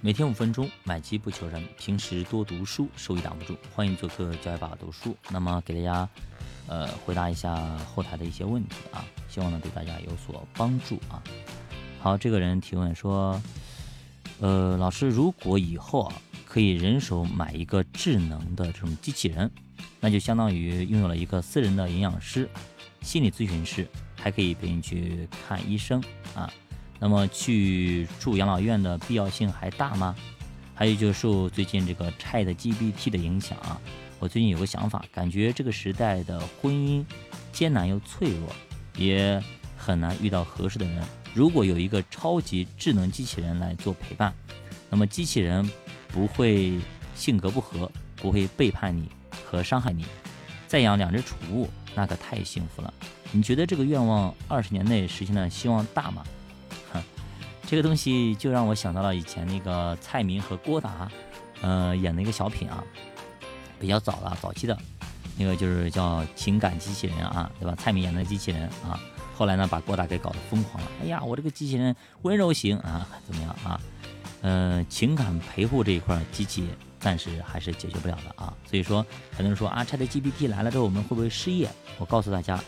每天五分钟，买机不求人。平时多读书，收益挡不住。欢迎做客教育爸爸读书。那么给大家，呃，回答一下后台的一些问题啊，希望呢对大家有所帮助啊。好，这个人提问说，呃，老师，如果以后啊可以人手买一个智能的这种机器人，那就相当于拥有了一个私人的营养师、心理咨询师，还可以陪你去看医生啊。那么去住养老院的必要性还大吗？还有就是受最近这个 ChatGPT 的影响啊，我最近有个想法，感觉这个时代的婚姻艰难又脆弱，也很难遇到合适的人。如果有一个超级智能机器人来做陪伴，那么机器人不会性格不合，不会背叛你和伤害你，再养两只宠物，那可太幸福了。你觉得这个愿望二十年内实现的希望大吗？这个东西就让我想到了以前那个蔡明和郭达，呃，演的一个小品啊，比较早了，早期的，那个就是叫情感机器人啊，对吧？蔡明演的机器人啊，后来呢把郭达给搞得疯狂了。哎呀，我这个机器人温柔型啊，怎么样啊？呃，情感陪护这一块，机器暂时还是解决不了的啊。所以说，很多人说啊，ChatGPT 来了之后，我们会不会失业？我告诉大家。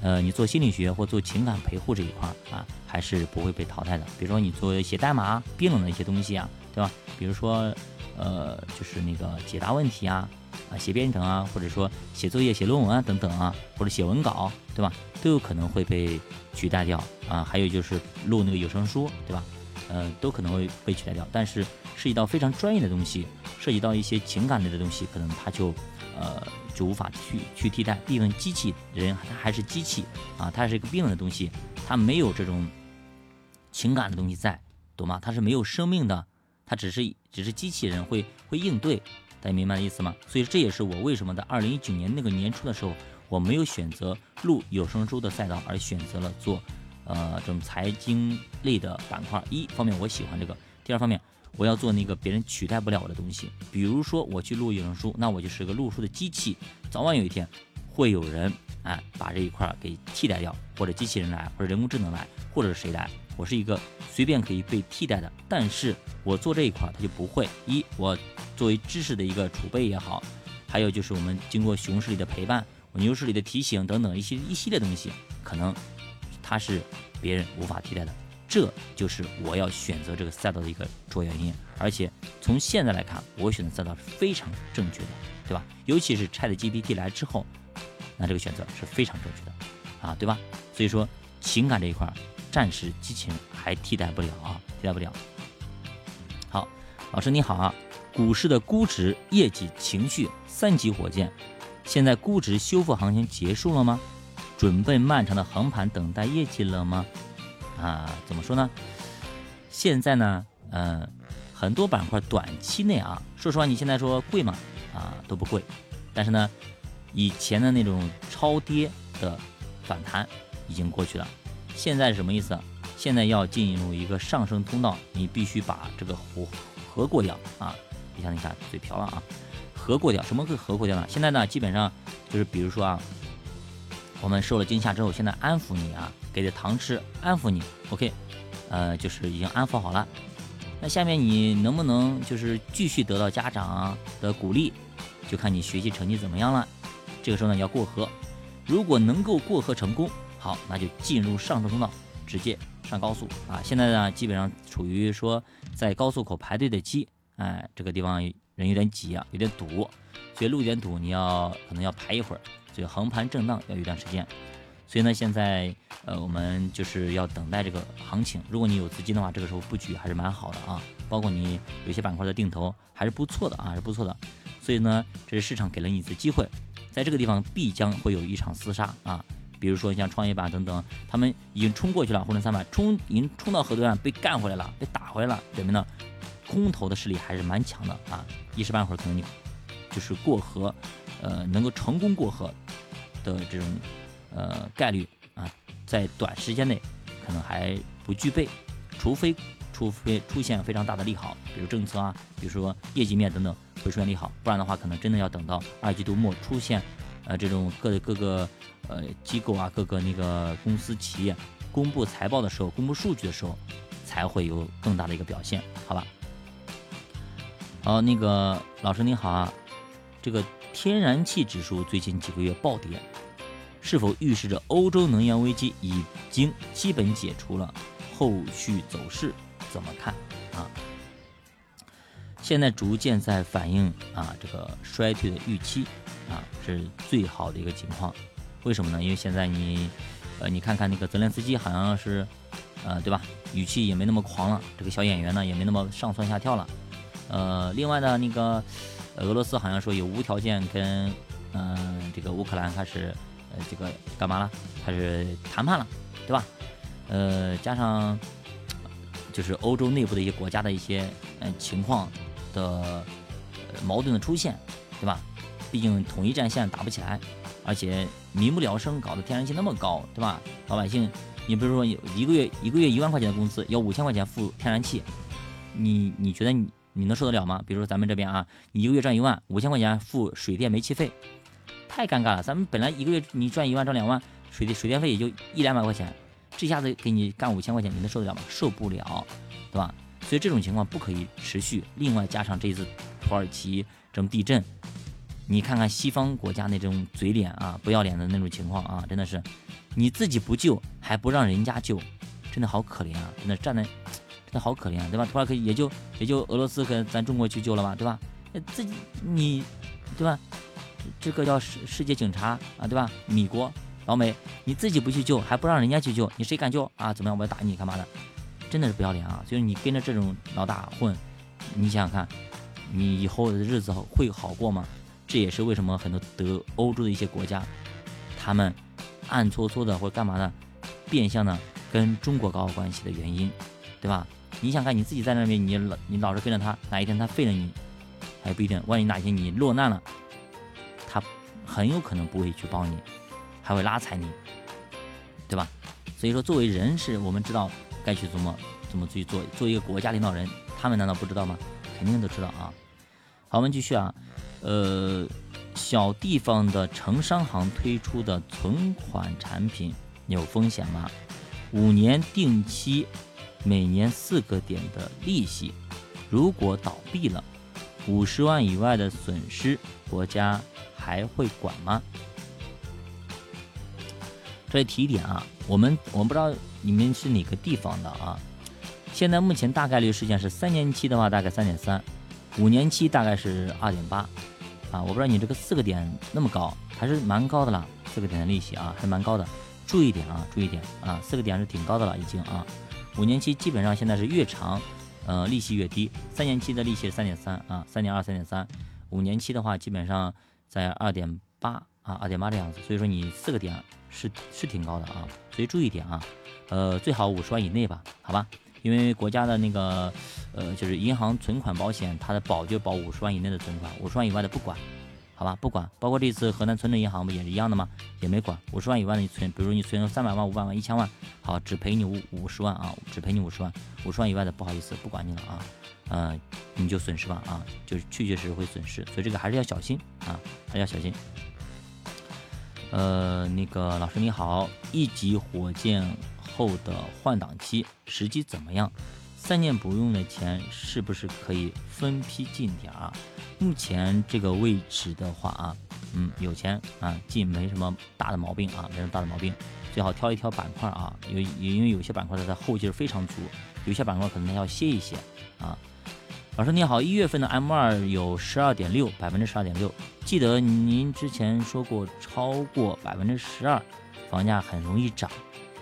呃，你做心理学或做情感陪护这一块啊，还是不会被淘汰的。比如说你做写代码、冰冷的一些东西啊，对吧？比如说，呃，就是那个解答问题啊，啊，写编程啊，或者说写作业、写论文啊等等啊，或者写文稿，对吧？都有可能会被取代掉啊。还有就是录那个有声书，对吧？呃，都可能会被取代掉。但是涉及到非常专业的东西，涉及到一些情感类的东西，可能它就。呃，就无法去去替代，毕竟机器人它还是机器啊，它是一个冰冷的东西，它没有这种情感的东西在，懂吗？它是没有生命的，它只是只是机器人会会应对，大家明白意思吗？所以这也是我为什么在二零一九年那个年初的时候，我没有选择录有声书的赛道，而选择了做呃这种财经类的板块。一方面我喜欢这个，第二方面。我要做那个别人取代不了我的东西，比如说我去录有声书，那我就是个录书的机器，早晚有一天会有人哎把这一块给替代掉，或者机器人来，或者人工智能来，或者是谁来，我是一个随便可以被替代的。但是我做这一块，它就不会一我作为知识的一个储备也好，还有就是我们经过熊市里的陪伴，我牛市里的提醒等等一些一系列东西，可能它是别人无法替代的。这就是我要选择这个赛道的一个主要原因，而且从现在来看，我选的赛道是非常正确的，对吧？尤其是 Chat GPT 来之后，那这个选择是非常正确的，啊，对吧？所以说情感这一块，暂时激情还替代不了啊，替代不了。好，老师你好啊，股市的估值、业绩、情绪三级火箭，现在估值修复行情结束了吗？准备漫长的横盘等待业绩了吗？啊，怎么说呢？现在呢，嗯，很多板块短期内啊，说实话，你现在说贵吗？啊，都不贵。但是呢，以前的那种超跌的反弹已经过去了。现在是什么意思？现在要进入一个上升通道，你必须把这个河河过掉啊！你看，你看，嘴瓢了啊！河过掉，什么个河过掉呢？现在呢，基本上就是比如说啊。我们受了惊吓之后，现在安抚你啊，给点糖吃，安抚你。OK，呃，就是已经安抚好了。那下面你能不能就是继续得到家长的鼓励，就看你学习成绩怎么样了。这个时候呢，要过河。如果能够过河成功，好，那就进入上升通道，直接上高速啊。现在呢，基本上处于说在高速口排队的期，哎，这个地方人有点挤啊，有点堵，所以路有点堵，你要可能要排一会儿。这个横盘震荡要一段时间，所以呢，现在呃，我们就是要等待这个行情。如果你有资金的话，这个时候布局还是蛮好的啊。包括你有些板块的定投还是不错的啊，是不错的。所以呢，这是市场给了你一次机会，在这个地方必将会有一场厮杀啊。比如说像创业板等等，他们已经冲过去了，沪深三百冲已经冲到河对岸，被干回来了，被打回来了，表明呢，空头的势力还是蛮强的啊。一时半会儿可能你就是过河，呃，能够成功过河。的这种呃概率啊，在短时间内可能还不具备，除非除非出现非常大的利好，比如政策啊，比如说业绩面等等会出现利好，不然的话可能真的要等到二季度末出现呃这种各各个呃机构啊各个那个公司企业公布财报的时候，公布数据的时候，才会有更大的一个表现，好吧？好，那个老师您好啊，这个天然气指数最近几个月暴跌，是否预示着欧洲能源危机已经基本解除了？后续走势怎么看啊？现在逐渐在反映啊这个衰退的预期啊是最好的一个情况。为什么呢？因为现在你呃你看看那个泽连斯基好像是呃对吧，语气也没那么狂了，这个小演员呢也没那么上蹿下跳了。呃，另外呢，那个俄罗斯好像说有无条件跟嗯这个乌克兰开始呃这个干嘛了？开始谈判了，对吧？呃，加上就是欧洲内部的一些国家的一些嗯情况的矛盾的出现，对吧？毕竟统一战线打不起来，而且民不聊生，搞得天然气那么高，对吧？老百姓，你比如说一个月一个月一万块钱的工资，要五千块钱付天然气，你你觉得你？你能受得了吗？比如说咱们这边啊，你一个月赚一万五千块钱付水电煤气费，太尴尬了。咱们本来一个月你赚一万赚两万，水电水电费也就一两百块钱，这下子给你干五千块钱，你能受得了吗？受不了，对吧？所以这种情况不可以持续。另外加上这次土耳其这种地震，你看看西方国家那种嘴脸啊，不要脸的那种情况啊，真的是你自己不救还不让人家救，真的好可怜啊！真的站在。那好可怜啊，对吧？土耳其也就也就俄罗斯跟咱中国去救了吧，对吧？自己你，对吧？这个叫世世界警察啊，对吧？米国老美，你自己不去救，还不让人家去救，你谁敢救啊？怎么样？我要打你干嘛的？真的是不要脸啊！所以你跟着这种老大混，你想想看，你以后的日子会好过吗？这也是为什么很多德欧洲的一些国家，他们暗搓搓的或者干嘛的，变相的跟中国搞好关系的原因，对吧？你想看你自己在那边，你老你老是跟着他，哪一天他废了你，还不一定。万一哪天你落难了，很有可能不会去帮你，还会拉踩你，对吧？所以说，作为人是我们知道该去怎么怎么去做。作为一个国家领导人，他们难道不知道吗？肯定都知道啊。好，我们继续啊。呃，小地方的城商行推出的存款产品有风险吗？五年定期。每年四个点的利息，如果倒闭了，五十万以外的损失，国家还会管吗？这提一点啊，我们我们不知道你们是哪个地方的啊。现在目前大概率事件是三年期的话大概三点三，五年期大概是二点八啊。我不知道你这个四个点那么高，还是蛮高的了。四个点的利息啊，还蛮高的。注意点啊，注意点啊，四个点是挺高的了已经啊。五年期基本上现在是越长，呃，利息越低。三年期的利息是三点三啊，三点二、三点三。五年期的话，基本上在二点八啊，二点八这样子。所以说你四个点是是挺高的啊，所以注意点啊，呃，最好五十万以内吧，好吧？因为国家的那个呃，就是银行存款保险，它的保就保五十万以内的存款，五十万以外的不管。好吧，不管，包括这次河南村镇银行不也是一样的吗？也没管，五十万以外的你存，比如你存三百万、五百万、一千万，好，只赔你五五十万啊，只赔你五十万，五十万以外的不好意思，不管你了啊，呃，你就损失吧啊，就是确确实实会损失，所以这个还是要小心啊，还是要小心。呃，那个老师你好，一级火箭后的换挡期时机怎么样？三年不用的钱是不是可以分批进点儿？目前这个位置的话啊，嗯，有钱啊进没什么大的毛病啊，没什么大的毛病，最好挑一挑板块啊，有因为有些板块它的后劲非常足，有些板块可能它要歇一歇啊。老师你好，一月份的 M 二有十二点六百分之十二点六，记得您之前说过超过百分之十二，房价很容易涨，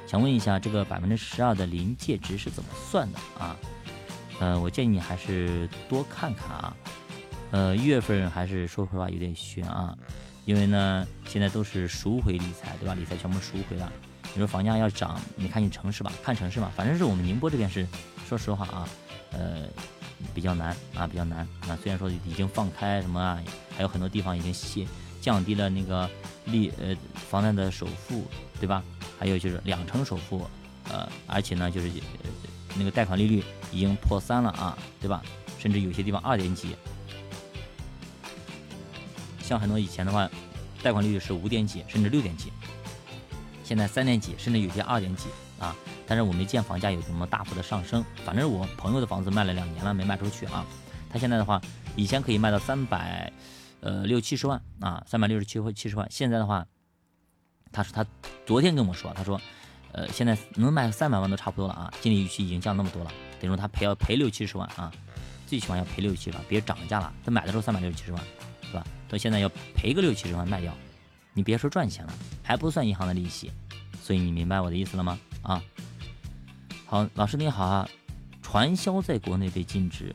想问一下这个百分之十二的临界值是怎么算的啊？呃，我建议你还是多看看啊。呃，一月份还是说实话有点悬啊，因为呢，现在都是赎回理财，对吧？理财全部赎回了。你说房价要涨，你看你城市吧，看城市嘛，反正是我们宁波这边是，说实话啊，呃，比较难啊，比较难。那虽然说已经放开什么啊，还有很多地方已经降降低了那个利呃房贷的首付，对吧？还有就是两成首付，呃，而且呢就是那个贷款利率已经破三了啊，对吧？甚至有些地方二点几。像很多以前的话，贷款利率是五点几，甚至六点几，现在三点几，甚至有些二点几啊。但是我没见房价有什么大幅的上升。反正我朋友的房子卖了两年了，没卖出去啊。他现在的话，以前可以卖到三百，呃六七十万啊，三百六十七或七十万。现在的话，他说他昨天跟我说，他说，呃，现在能卖三百万都差不多了啊，净利预期已经降那么多了，等于说他赔要赔六七十万啊，最起码要赔六七十万，别涨价了。他买的时候三百六七十万，是吧？到现在要赔个六七十万卖掉，你别说赚钱了，还不算银行的利息。所以你明白我的意思了吗？啊，好，老师你好啊，传销在国内被禁止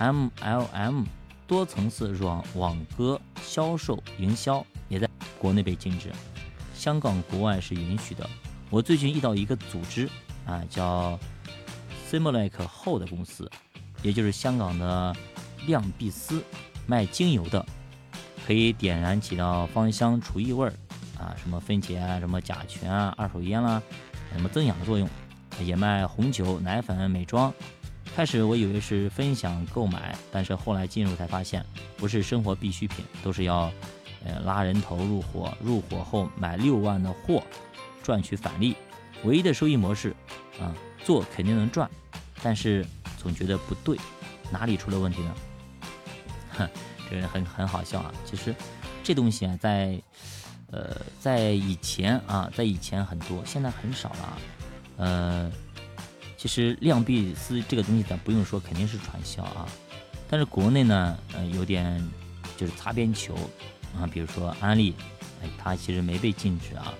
，MLM 多层次网网歌销售营销也在国内被禁止，香港国外是允许的。我最近遇到一个组织啊，叫 Simulac 后的公司，也就是香港的亮碧丝卖精油的，可以点燃起到芳香除异味儿。啊，什么分解啊，什么甲醛啊，二手烟啦，什么增氧的作用，也卖红酒、奶粉、美妆。开始我以为是分享购买，但是后来进入才发现，不是生活必需品，都是要呃拉人头入伙，入伙后买六万的货，赚取返利。唯一的收益模式啊，做肯定能赚，但是总觉得不对，哪里出了问题呢？哼，这人很很好笑啊。其实这东西啊，在。呃，在以前啊，在以前很多，现在很少了。啊呃，其实亮碧丝这个东西咱不用说，肯定是传销啊。但是国内呢，呃，有点就是擦边球啊，比如说安利，哎，它其实没被禁止啊。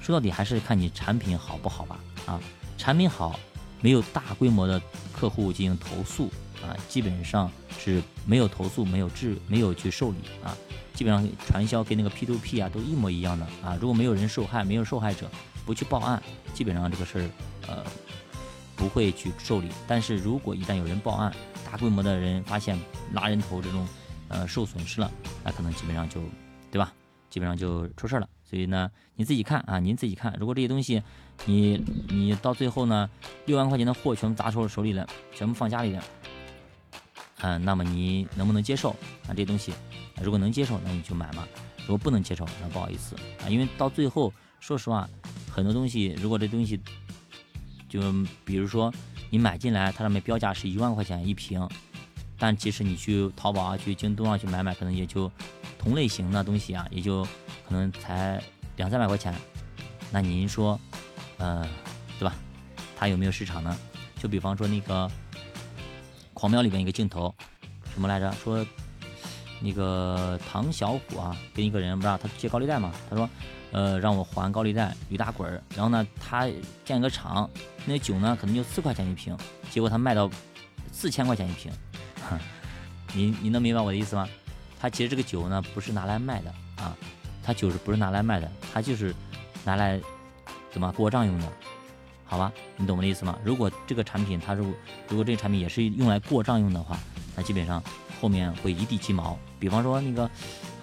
说到底还是看你产品好不好吧啊。产品好，没有大规模的客户进行投诉啊，基本上是没有投诉，没有治，没有去受理啊。基本上传销跟那个 P to P 啊都一模一样的啊，如果没有人受害，没有受害者，不去报案，基本上这个事儿呃不会去受理。但是如果一旦有人报案，大规模的人发现拉人头这种呃受损失了，那可能基本上就对吧？基本上就出事了。所以呢，你自己看啊，您自己看，如果这些东西你你到最后呢六万块钱的货全部砸手手里了，全部放家里了，嗯，那么你能不能接受啊这东西？如果能接受，那你就买嘛；如果不能接受，那不好意思啊。因为到最后，说实话，很多东西，如果这东西，就比如说你买进来，它上面标价是一万块钱一瓶，但其实你去淘宝啊、去京东啊去买买，可能也就同类型的东西啊，也就可能才两三百块钱。那您说，呃，对吧？它有没有市场呢？就比方说那个《狂飙》里边一个镜头，什么来着？说。那个唐小虎啊，跟一个人不知道他借高利贷嘛？他说，呃，让我还高利贷，驴打滚儿。然后呢，他建个厂，那酒呢可能就四块钱一瓶，结果他卖到四千块钱一瓶。你你能明白我的意思吗？他其实这个酒呢不是拿来卖的啊，他酒是不是拿来卖的？他就是拿来怎么过账用的？好吧，你懂我的意思吗？如果这个产品，它如果如果这个产品也是用来过账用的话，那基本上。后面会一地鸡毛，比方说那个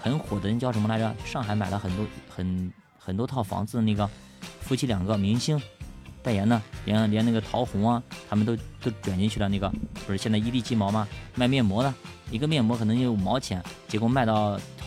很火的人叫什么来着？上海买了很多很很多套房子那个夫妻两个明星代言的，连连那个陶虹啊，他们都都卷进去了。那个不是现在一地鸡毛吗？卖面膜的，一个面膜可能就五毛钱，结果卖到